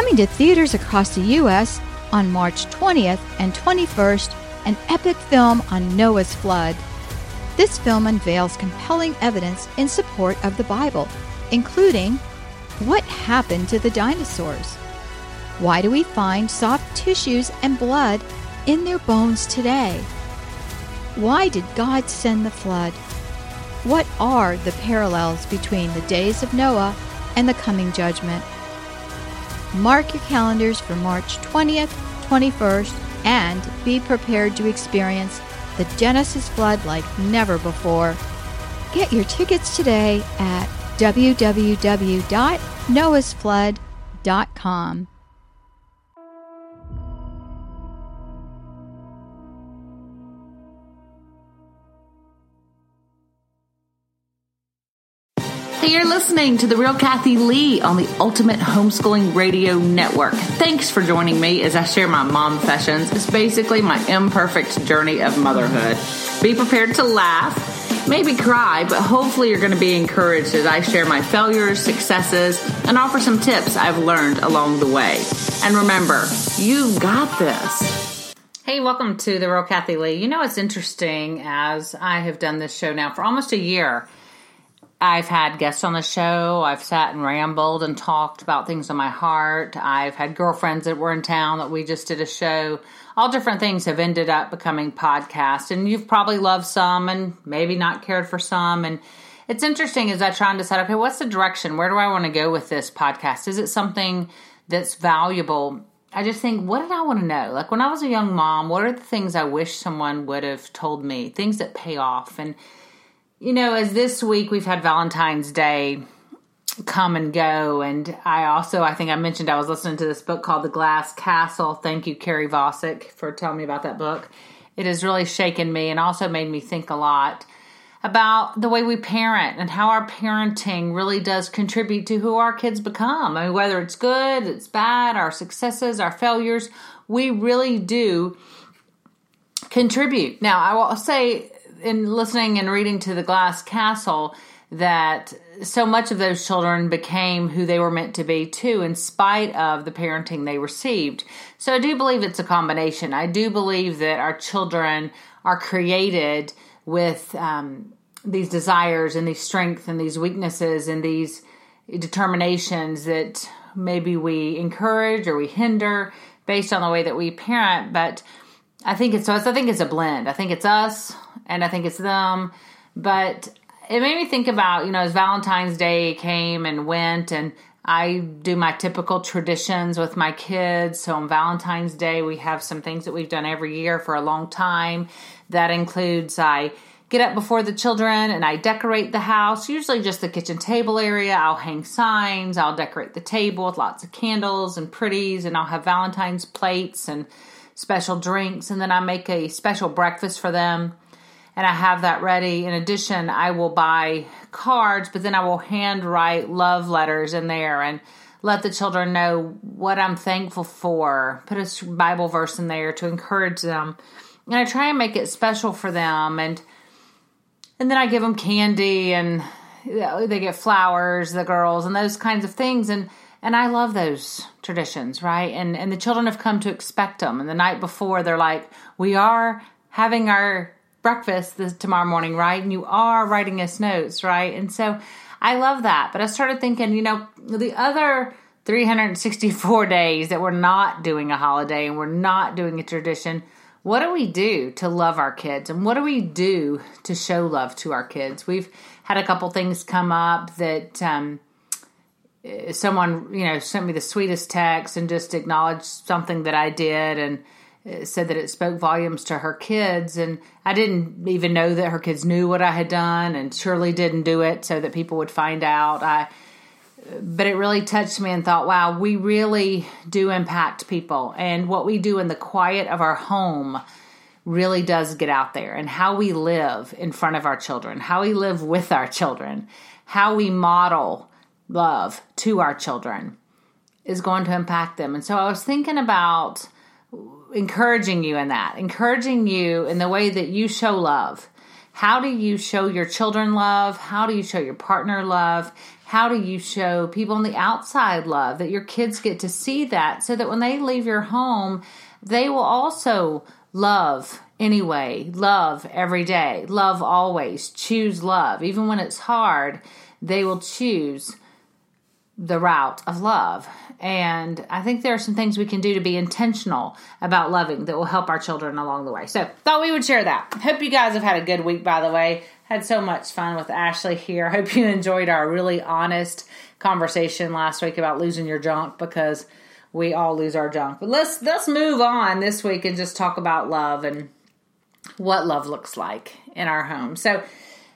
Coming to theaters across the U.S. on March 20th and 21st, an epic film on Noah's flood. This film unveils compelling evidence in support of the Bible, including what happened to the dinosaurs? Why do we find soft tissues and blood in their bones today? Why did God send the flood? What are the parallels between the days of Noah and the coming judgment? Mark your calendars for March 20th, 21st, and be prepared to experience the Genesis flood like never before. Get your tickets today at www.noahsflood.com. listening to The Real Kathy Lee on the Ultimate Homeschooling Radio Network. Thanks for joining me as I share my mom sessions. It's basically my imperfect journey of motherhood. Be prepared to laugh, maybe cry, but hopefully you're going to be encouraged as I share my failures, successes, and offer some tips I've learned along the way. And remember, you've got this. Hey, welcome to The Real Kathy Lee. You know, it's interesting as I have done this show now for almost a year I've had guests on the show. I've sat and rambled and talked about things on my heart. I've had girlfriends that were in town that we just did a show. All different things have ended up becoming podcasts. And you've probably loved some and maybe not cared for some. And it's interesting as I try and decide, okay, what's the direction? Where do I want to go with this podcast? Is it something that's valuable? I just think, what did I want to know? Like when I was a young mom, what are the things I wish someone would have told me? Things that pay off. And you know, as this week we've had Valentine's Day come and go, and I also, I think I mentioned I was listening to this book called The Glass Castle. Thank you, Carrie Vosick, for telling me about that book. It has really shaken me and also made me think a lot about the way we parent and how our parenting really does contribute to who our kids become. I mean, whether it's good, it's bad, our successes, our failures, we really do contribute. Now, I will say in listening and reading to the Glass Castle that so much of those children became who they were meant to be too, in spite of the parenting they received. So I do believe it's a combination. I do believe that our children are created with um, these desires and these strengths and these weaknesses and these determinations that maybe we encourage or we hinder based on the way that we parent. But I think it's so. I think it's a blend. I think it's us and I think it's them. But it made me think about, you know, as Valentine's Day came and went, and I do my typical traditions with my kids. So on Valentine's Day, we have some things that we've done every year for a long time. That includes I get up before the children and I decorate the house, usually just the kitchen table area. I'll hang signs, I'll decorate the table with lots of candles and pretties, and I'll have Valentine's plates and special drinks, and then I make a special breakfast for them and I have that ready. In addition, I will buy cards, but then I will handwrite love letters in there and let the children know what I'm thankful for. Put a Bible verse in there to encourage them. And I try and make it special for them and and then I give them candy and they get flowers, the girls and those kinds of things and and I love those traditions, right? And and the children have come to expect them. And the night before they're like, "We are having our breakfast this tomorrow morning, right? And you are writing us notes, right? And so I love that. But I started thinking, you know, the other 364 days that we're not doing a holiday and we're not doing a tradition, what do we do to love our kids? And what do we do to show love to our kids? We've had a couple things come up that um, Uh, someone, you know, sent me the sweetest text and just acknowledged something that I did. And uh, said that it spoke volumes to her kids. And i didn't even know that her kids knew what i had done and surely didn't do it so that people would find out. I but it really touched me and thought wow we really do impact people. And what we do in the quiet of our home really does get out there. And how we live in front of our children how we live with our children how we model love to our children is going to impact them and so i was thinking about encouraging you in that, encouraging you in the way that you show love. How do you show your children love? How do you show your partner love? How do you show people on the outside love that your kids get to see that so that when they leave your home, they will also love anyway, love every day, love always, choose love. Even when it's hard, they will choose the route of love. And I think there are some things we can do to be intentional about loving that will help our children along the way. So, thought we would share that. Hope you guys have had a good week, by the way. Had so much fun with Ashley here. Hope you enjoyed our really honest conversation last week about losing your junk because we all lose our junk. But let's let's move on this week and just talk about love and what love looks like in our home. So,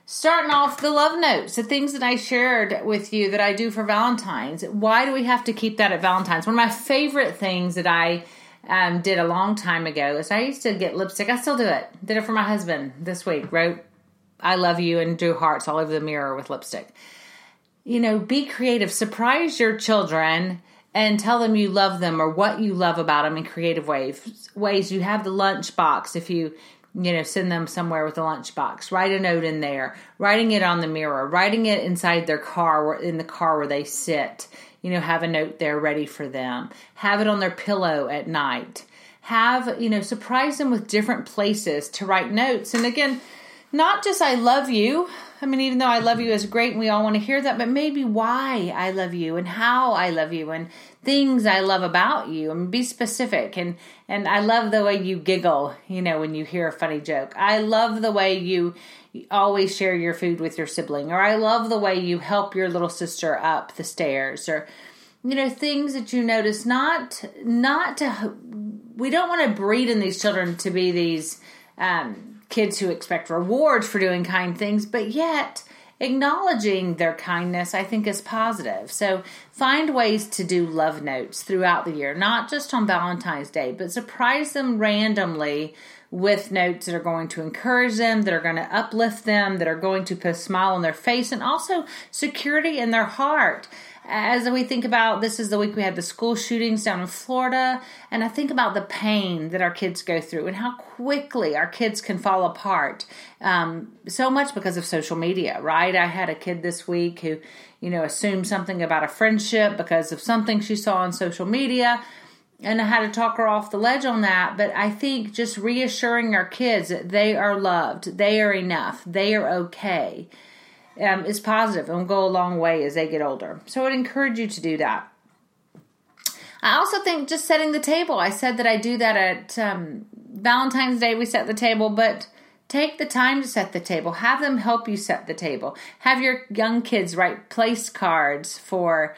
starting off the love notes, the things that I shared with you that I do for Valentine's. Why do we have to keep that at Valentine's? One of my favorite things that I um, did a long time ago is I used to get lipstick. I still do it. Did it for my husband this week. Wrote "I love you" and drew hearts all over the mirror with lipstick. You know, be creative. Surprise your children and tell them you love them or what you love about them in creative ways. Ways you have the lunch box if you you know, send them somewhere with a lunchbox. Write a note in there, writing it on the mirror, writing it inside their car, in the car where they sit. You know, have a note there ready for them. Have it on their pillow at night. Have, you know, surprise them with different places to write notes. And again, not just I love you. I mean, even though I love you is great and we all want to hear that, but maybe why I love you and how I love you and things I love about you and be specific. And, and I love the way you giggle, you know, when you hear a funny joke. I love the way you always share your food with your sibling, or I love the way you help your little sister up the stairs, or, you know, things that you notice, not, not to, we don't want to breed in these children to be these, um, kids who expect rewards for doing kind things, but yet acknowledging their kindness, I think, is positive. So find ways to do love notes throughout the year, not just on Valentine's Day, but surprise them randomly with notes that are going to encourage them, that are going to uplift them, that are going to put a smile on their face, and also security in their heart as we think about this is the week we had the school shootings down in Florida, and I think about the pain that our kids go through and how quickly our kids can fall apart. Um, so much because of social media, right? I had a kid this week who, you know, assumed something about a friendship because of something she saw on social media. And I had to talk her off the ledge on that. But I think just reassuring our kids that they are loved, they are enough, they are okay um, is positive and will go a long way as they get older. So I would encourage you to do that. I also think just setting the table. I said that I do that at um, Valentine's Day, we set the table, but take the time to set the table. Have them help you set the table. Have your young kids write place cards for.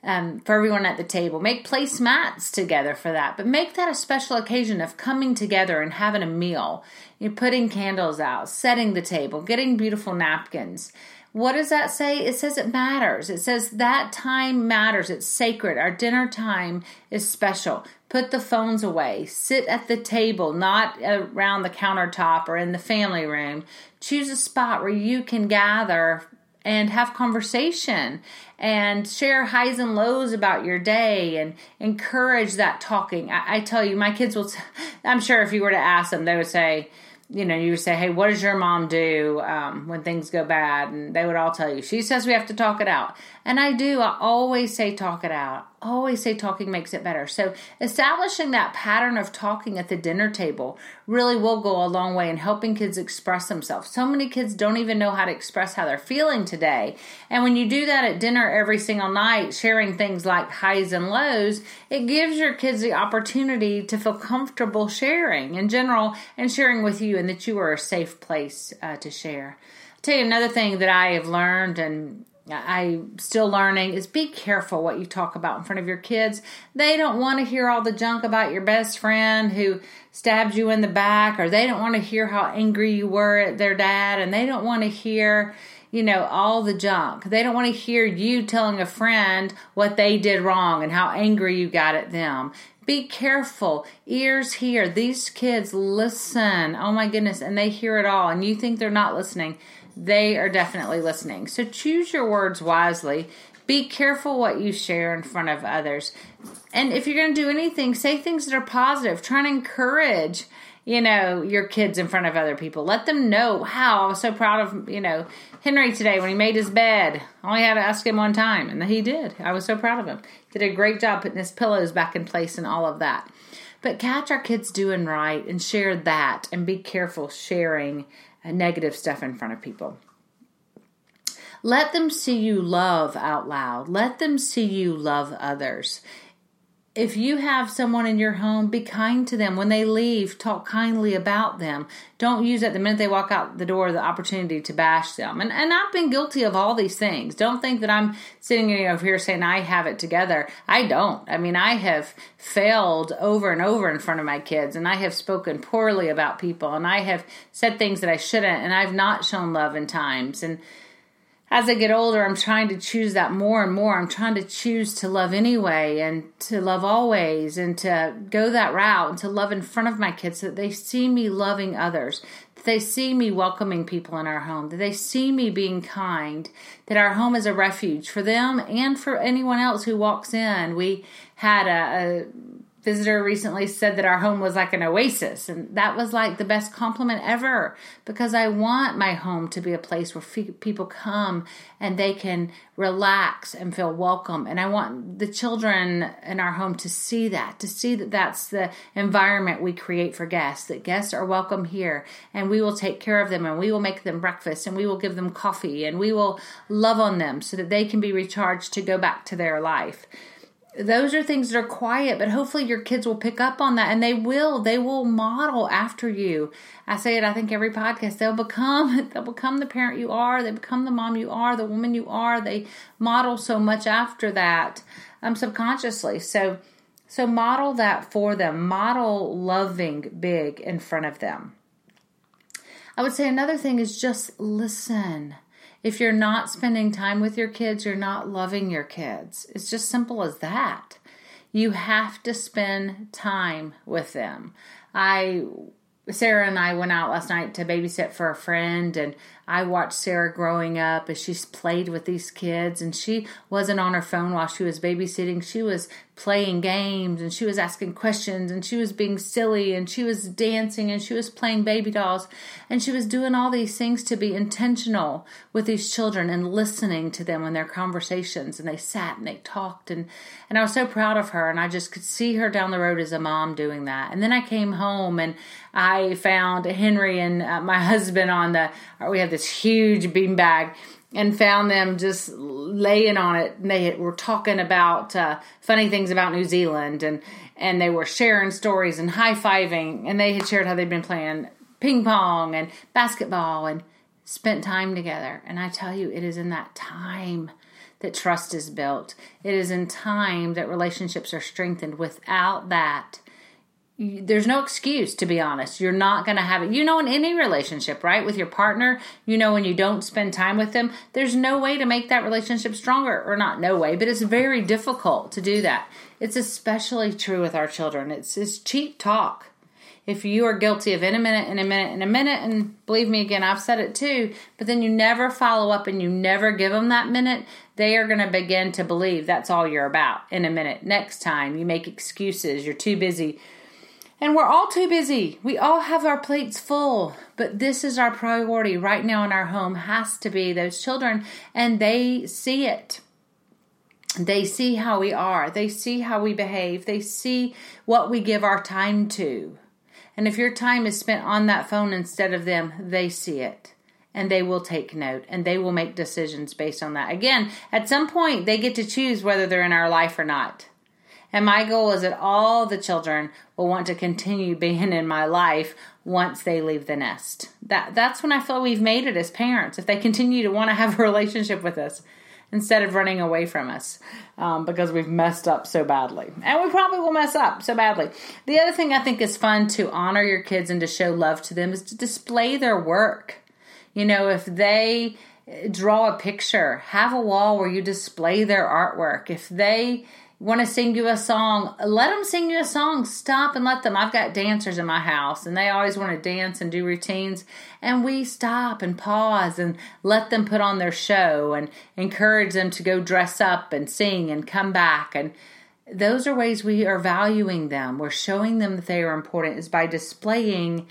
Um, for everyone at the table. Make placemats together for that, but make that a special occasion of coming together and having a meal. You're putting candles out, setting the table, getting beautiful napkins. What does that say? It says it matters. It says that time matters. It's sacred. Our dinner time is special. Put the phones away. Sit at the table, not around the countertop or in the family room. Choose a spot where you can gather and have conversation and share highs and lows about your day and encourage that talking. I, I tell you, my kids will, I'm sure if you were to ask them, they would say, you know, you would say, "Hey, what does your mom do um, when things go bad?" And they would all tell you, "She says we have to talk it out." And I do. I always say, "Talk it out." Always say, "Talking makes it better." So establishing that pattern of talking at the dinner table really will go a long way in helping kids express themselves. So many kids don't even know how to express how they're feeling today, and when you do that at dinner every single night, sharing things like highs and lows, it gives your kids the opportunity to feel comfortable sharing in general and sharing with you and that you are a safe place uh, to share. I'll tell you another thing that I have learned and I'm still learning is be careful what you talk about in front of your kids. They don't want to hear all the junk about your best friend who stabbed you in the back, or they don't want to hear how angry you were at their dad, and they don't want to hear, you know, all the junk. They don't want to hear you telling a friend what they did wrong and how angry you got at them. Be careful. Ears hear. These kids listen. Oh my goodness. And they hear it all. And you think they're not listening. They are definitely listening. So choose your words wisely. Be careful what you share in front of others. And if you're going to do anything, say things that are positive. Try to encourage you know, your kids in front of other people. Let them know, wow, I was so proud of, you know, Henry today when he made his bed. I only had to ask him one time, and he did. I was so proud of him. Did a great job putting his pillows back in place and all of that. But catch our kids doing right and share that and be careful sharing uh, negative stuff in front of people. Let them see you love out loud. Let them see you love others if you have someone in your home, be kind to them. When they leave, talk kindly about them. Don't use it the minute they walk out the door the opportunity to bash them. And and I've been guilty of all these things. Don't think that I'm sitting over here saying I have it together. I don't. I mean, I have failed over and over in front of my kids, and I have spoken poorly about people, and I have said things that I shouldn't, and I've not shown love in times. And as I get older, I'm trying to choose that more and more. I'm trying to choose to love anyway and to love always and to go that route and to love in front of my kids so that they see me loving others, that they see me welcoming people in our home, that they see me being kind, that our home is a refuge for them and for anyone else who walks in. We had a, a visitor recently said that our home was like an oasis and that was like the best compliment ever because i want my home to be a place where people come and they can relax and feel welcome and i want the children in our home to see that to see that that's the environment we create for guests that guests are welcome here and we will take care of them and we will make them breakfast and we will give them coffee and we will love on them so that they can be recharged to go back to their life those are things that are quiet, but hopefully your kids will pick up on that and they will. They will model after you. I say it, I think every podcast, they'll become they'll become the parent you are, they become the mom you are, the woman you are. They model so much after that um subconsciously. So so model that for them. Model loving big in front of them. I would say another thing is just listen. If you're not spending time with your kids, you're not loving your kids. It's just simple as that. You have to spend time with them. I Sarah and I went out last night to babysit for a friend, and I watched Sarah growing up as she's played with these kids. And she wasn't on her phone while she was babysitting. She was playing games and she was asking questions and she was being silly and she was dancing and she was playing baby dolls and she was doing all these things to be intentional with these children and listening to them in their conversations and they sat and they talked and and I was so proud of her and I just could see her down the road as a mom doing that and then I came home and I found Henry and uh, my husband on the we have this huge beanbag and found them just laying on it. And they were talking about uh, funny things about New Zealand, and and they were sharing stories and high fiving, and they had shared how they'd been playing ping pong and basketball and spent time together. And I tell you, it is in that time that trust is built. It is in time that relationships are strengthened. Without that, there's no excuse to be honest. You're not going to have it. You know in any relationship right with your partner you know when you don't spend time with them there's no way to make that relationship stronger or not no way but it's very difficult to do that. It's especially true with our children. It's, it's cheap talk. If you are guilty of in a minute in a minute in a minute and believe me again i've said it too but then you never follow up and you never give them that minute they are going to begin to believe that's all you're about in a minute. Next time you make excuses you're too busy and we're all too busy. We all have our plates full, but this is our priority right now in our home has to be those children and they see it. They see how we are. They see how we behave. They see what we give our time to. And if your time is spent on that phone instead of them, they see it and they will take note and they will make decisions based on that. Again, at some point, they get to choose whether they're in our life or not. And my goal is that all the children will want to continue being in my life once they leave the nest. That that's when I feel we've made it as parents. If they continue to want to have a relationship with us instead of running away from us um, because we've messed up so badly, and we probably will mess up so badly. The other thing I think is fun to honor your kids and to show love to them is to display their work. You know, if they draw a picture, have a wall where you display their artwork. If they want to sing you a song, let them sing you a song. Stop and let them. I've got dancers in my house and they always want to dance and do routines. And we stop and pause and let them put on their show and encourage them to go dress up and sing and come back. And those are ways we are valuing them. We're showing them that they are important is by displaying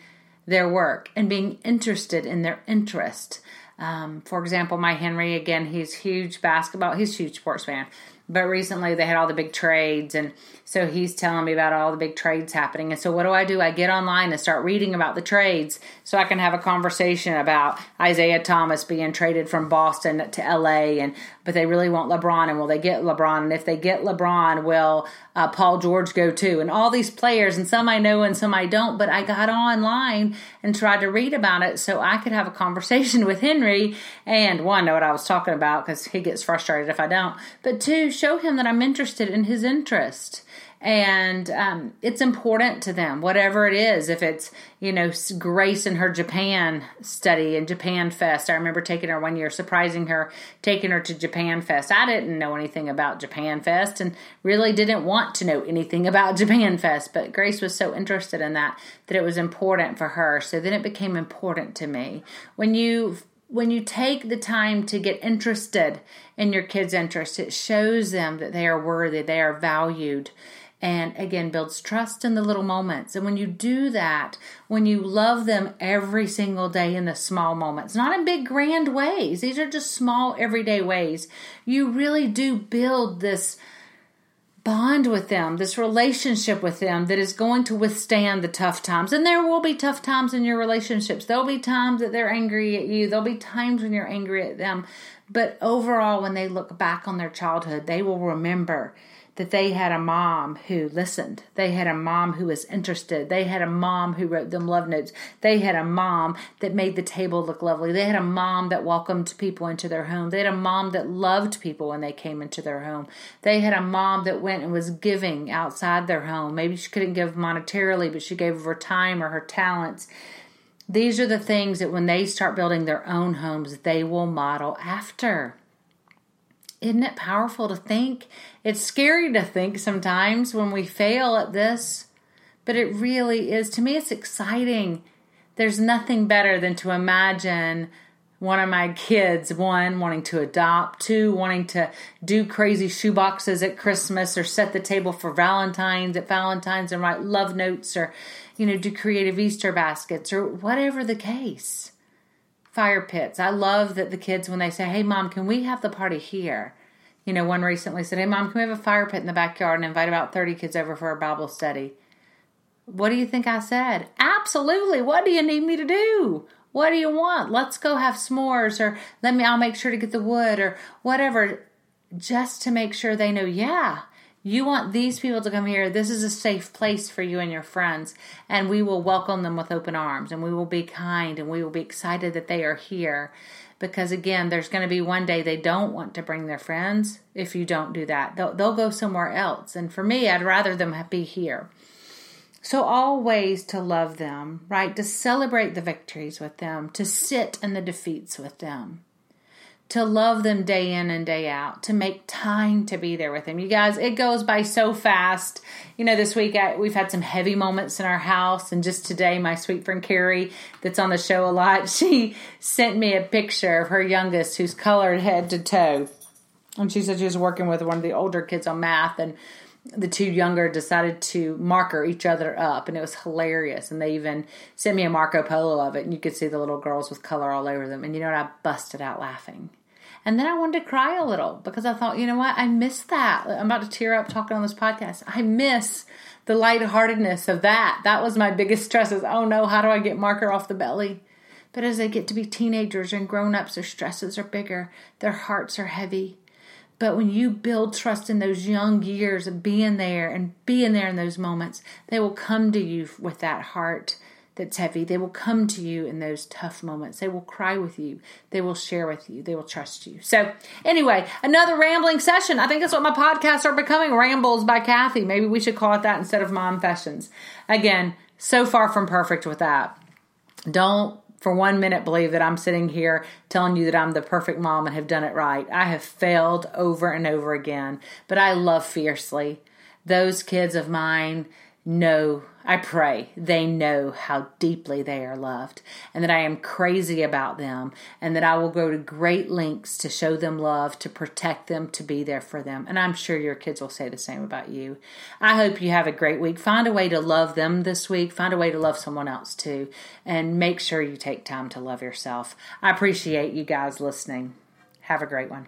their work and being interested in their interest. Um, for example, my Henry, again, he's huge basketball, he's huge sports fan. But recently they had all the big trades, and so he's telling me about all the big trades happening. And so what do I do? I get online and start reading about the trades so I can have a conversation about Isaiah Thomas being traded from Boston to LA, and but they really want LeBron, and will they get LeBron? And if they get LeBron, will uh, Paul George go too? And all these players, and some I know and some I don't. But I got online and tried to read about it so I could have a conversation with Henry and one know what I was talking about because he gets frustrated if I don't. But two show him that I'm interested in his interest. And um, it's important to them whatever it is. If it's you know grace and her japan study and japan fest. I remember taking her one year surprising her taking her to japan fest. I didn't know anything about japan fest and really didn't want to know anything about japan fest. But grace was so interested in that that it was important for her. So then it became important to me. When you when you take the time to get interested in your kids' interests, it shows them that they are worthy, they are valued, and again builds trust in the little moments. And when you do that, when you love them every single day in the small moments, not in big grand ways, these are just small everyday ways, you really do build this bond with them, this relationship with them that is going to withstand the tough times. And there will be tough times in your relationships. There'll be times that they're angry at you, there'll be times when you're angry at them. But overall, when they look back on their childhood, they will remember that they had a mom who listened. They had a mom who was interested. They had a mom who wrote them love notes. They had a mom that made the table look lovely. They had a mom that welcomed people into their home. They had a mom that loved people when they came into their home. They had a mom that went and was giving outside their home. Maybe she couldn't give monetarily, but she gave of her time or her talents. These are the things that when they start building their own homes, they will model after. Isn't it powerful to think? It's scary to think sometimes when we fail at this, but it really is. To me, it's exciting. There's nothing better than to imagine one of my kids, one, wanting to adopt, two, wanting to do crazy shoeboxes at Christmas or set the table for Valentine's at Valentine's and write love notes or, you know, do creative Easter baskets or whatever the case fire pits. I love that the kids, when they say, Hey, mom, can we have the party here? You know, one recently said, Hey, mom, can we have a fire pit in the backyard and invite about 30 kids over for a Bible study? What do you think I said? Absolutely. What do you need me to do? What do you want? Let's go have s'mores or let me, I'll make sure to get the wood or whatever, just to make sure they know, yeah, you want these people to come here. This is a safe place for you and your friends. And we will welcome them with open arms and we will be kind and we will be excited that they are here. Because again, there's going to be one day they don't want to bring their friends if you don't do that. They'll, they'll go somewhere else. And for me, I'd rather them be here. So, all ways to love them, right? To celebrate the victories with them, to sit in the defeats with them to love them day in and day out, to make time to be there with them. You guys, it goes by so fast. You know, this week I, we've had some heavy moments in our house, and just today, my sweet friend Carrie, that's on the show a lot, she sent me a picture of her youngest who's colored head to toe. And she said she was working with one of the older kids on math, and the two younger decided to marker each other up and it was hilarious and they even sent me a marco polo of it and you could see the little girls with color all over them and you know what i busted out laughing and then I wanted to cry a little because I thought, you know what? I miss that. I'm about to tear up talking on this podcast. I miss the lightheartedness of that. That was my biggest stress is, oh no, how do I get marker off the belly? But as they get to be teenagers and grown ups, their stresses are bigger, their hearts are heavy. But when you build trust in those young years of being there and being there in those moments, they will come to you with that heart that's heavy. They will come to you in those tough moments. They will cry with you. They will share with you. They will trust you. So, anyway, another rambling session. I think that's what my podcasts are becoming Rambles by Kathy. Maybe we should call it that instead of Mom Fashions. Again, so far from perfect with that. Don't for one minute believe that I'm sitting here telling you that I'm the perfect mom and have done it right. I have failed over and over again, but I love fiercely. Those kids of mine know I pray they know how deeply they are loved and that I am crazy about them and that I will go to great lengths to show them love, to protect them, to be there for them. And I'm sure your kids will say the same about you. I hope you have a great week. Find a way to love them this week, find a way to love someone else too, and make sure you take time to love yourself. I appreciate you guys listening. Have a great one.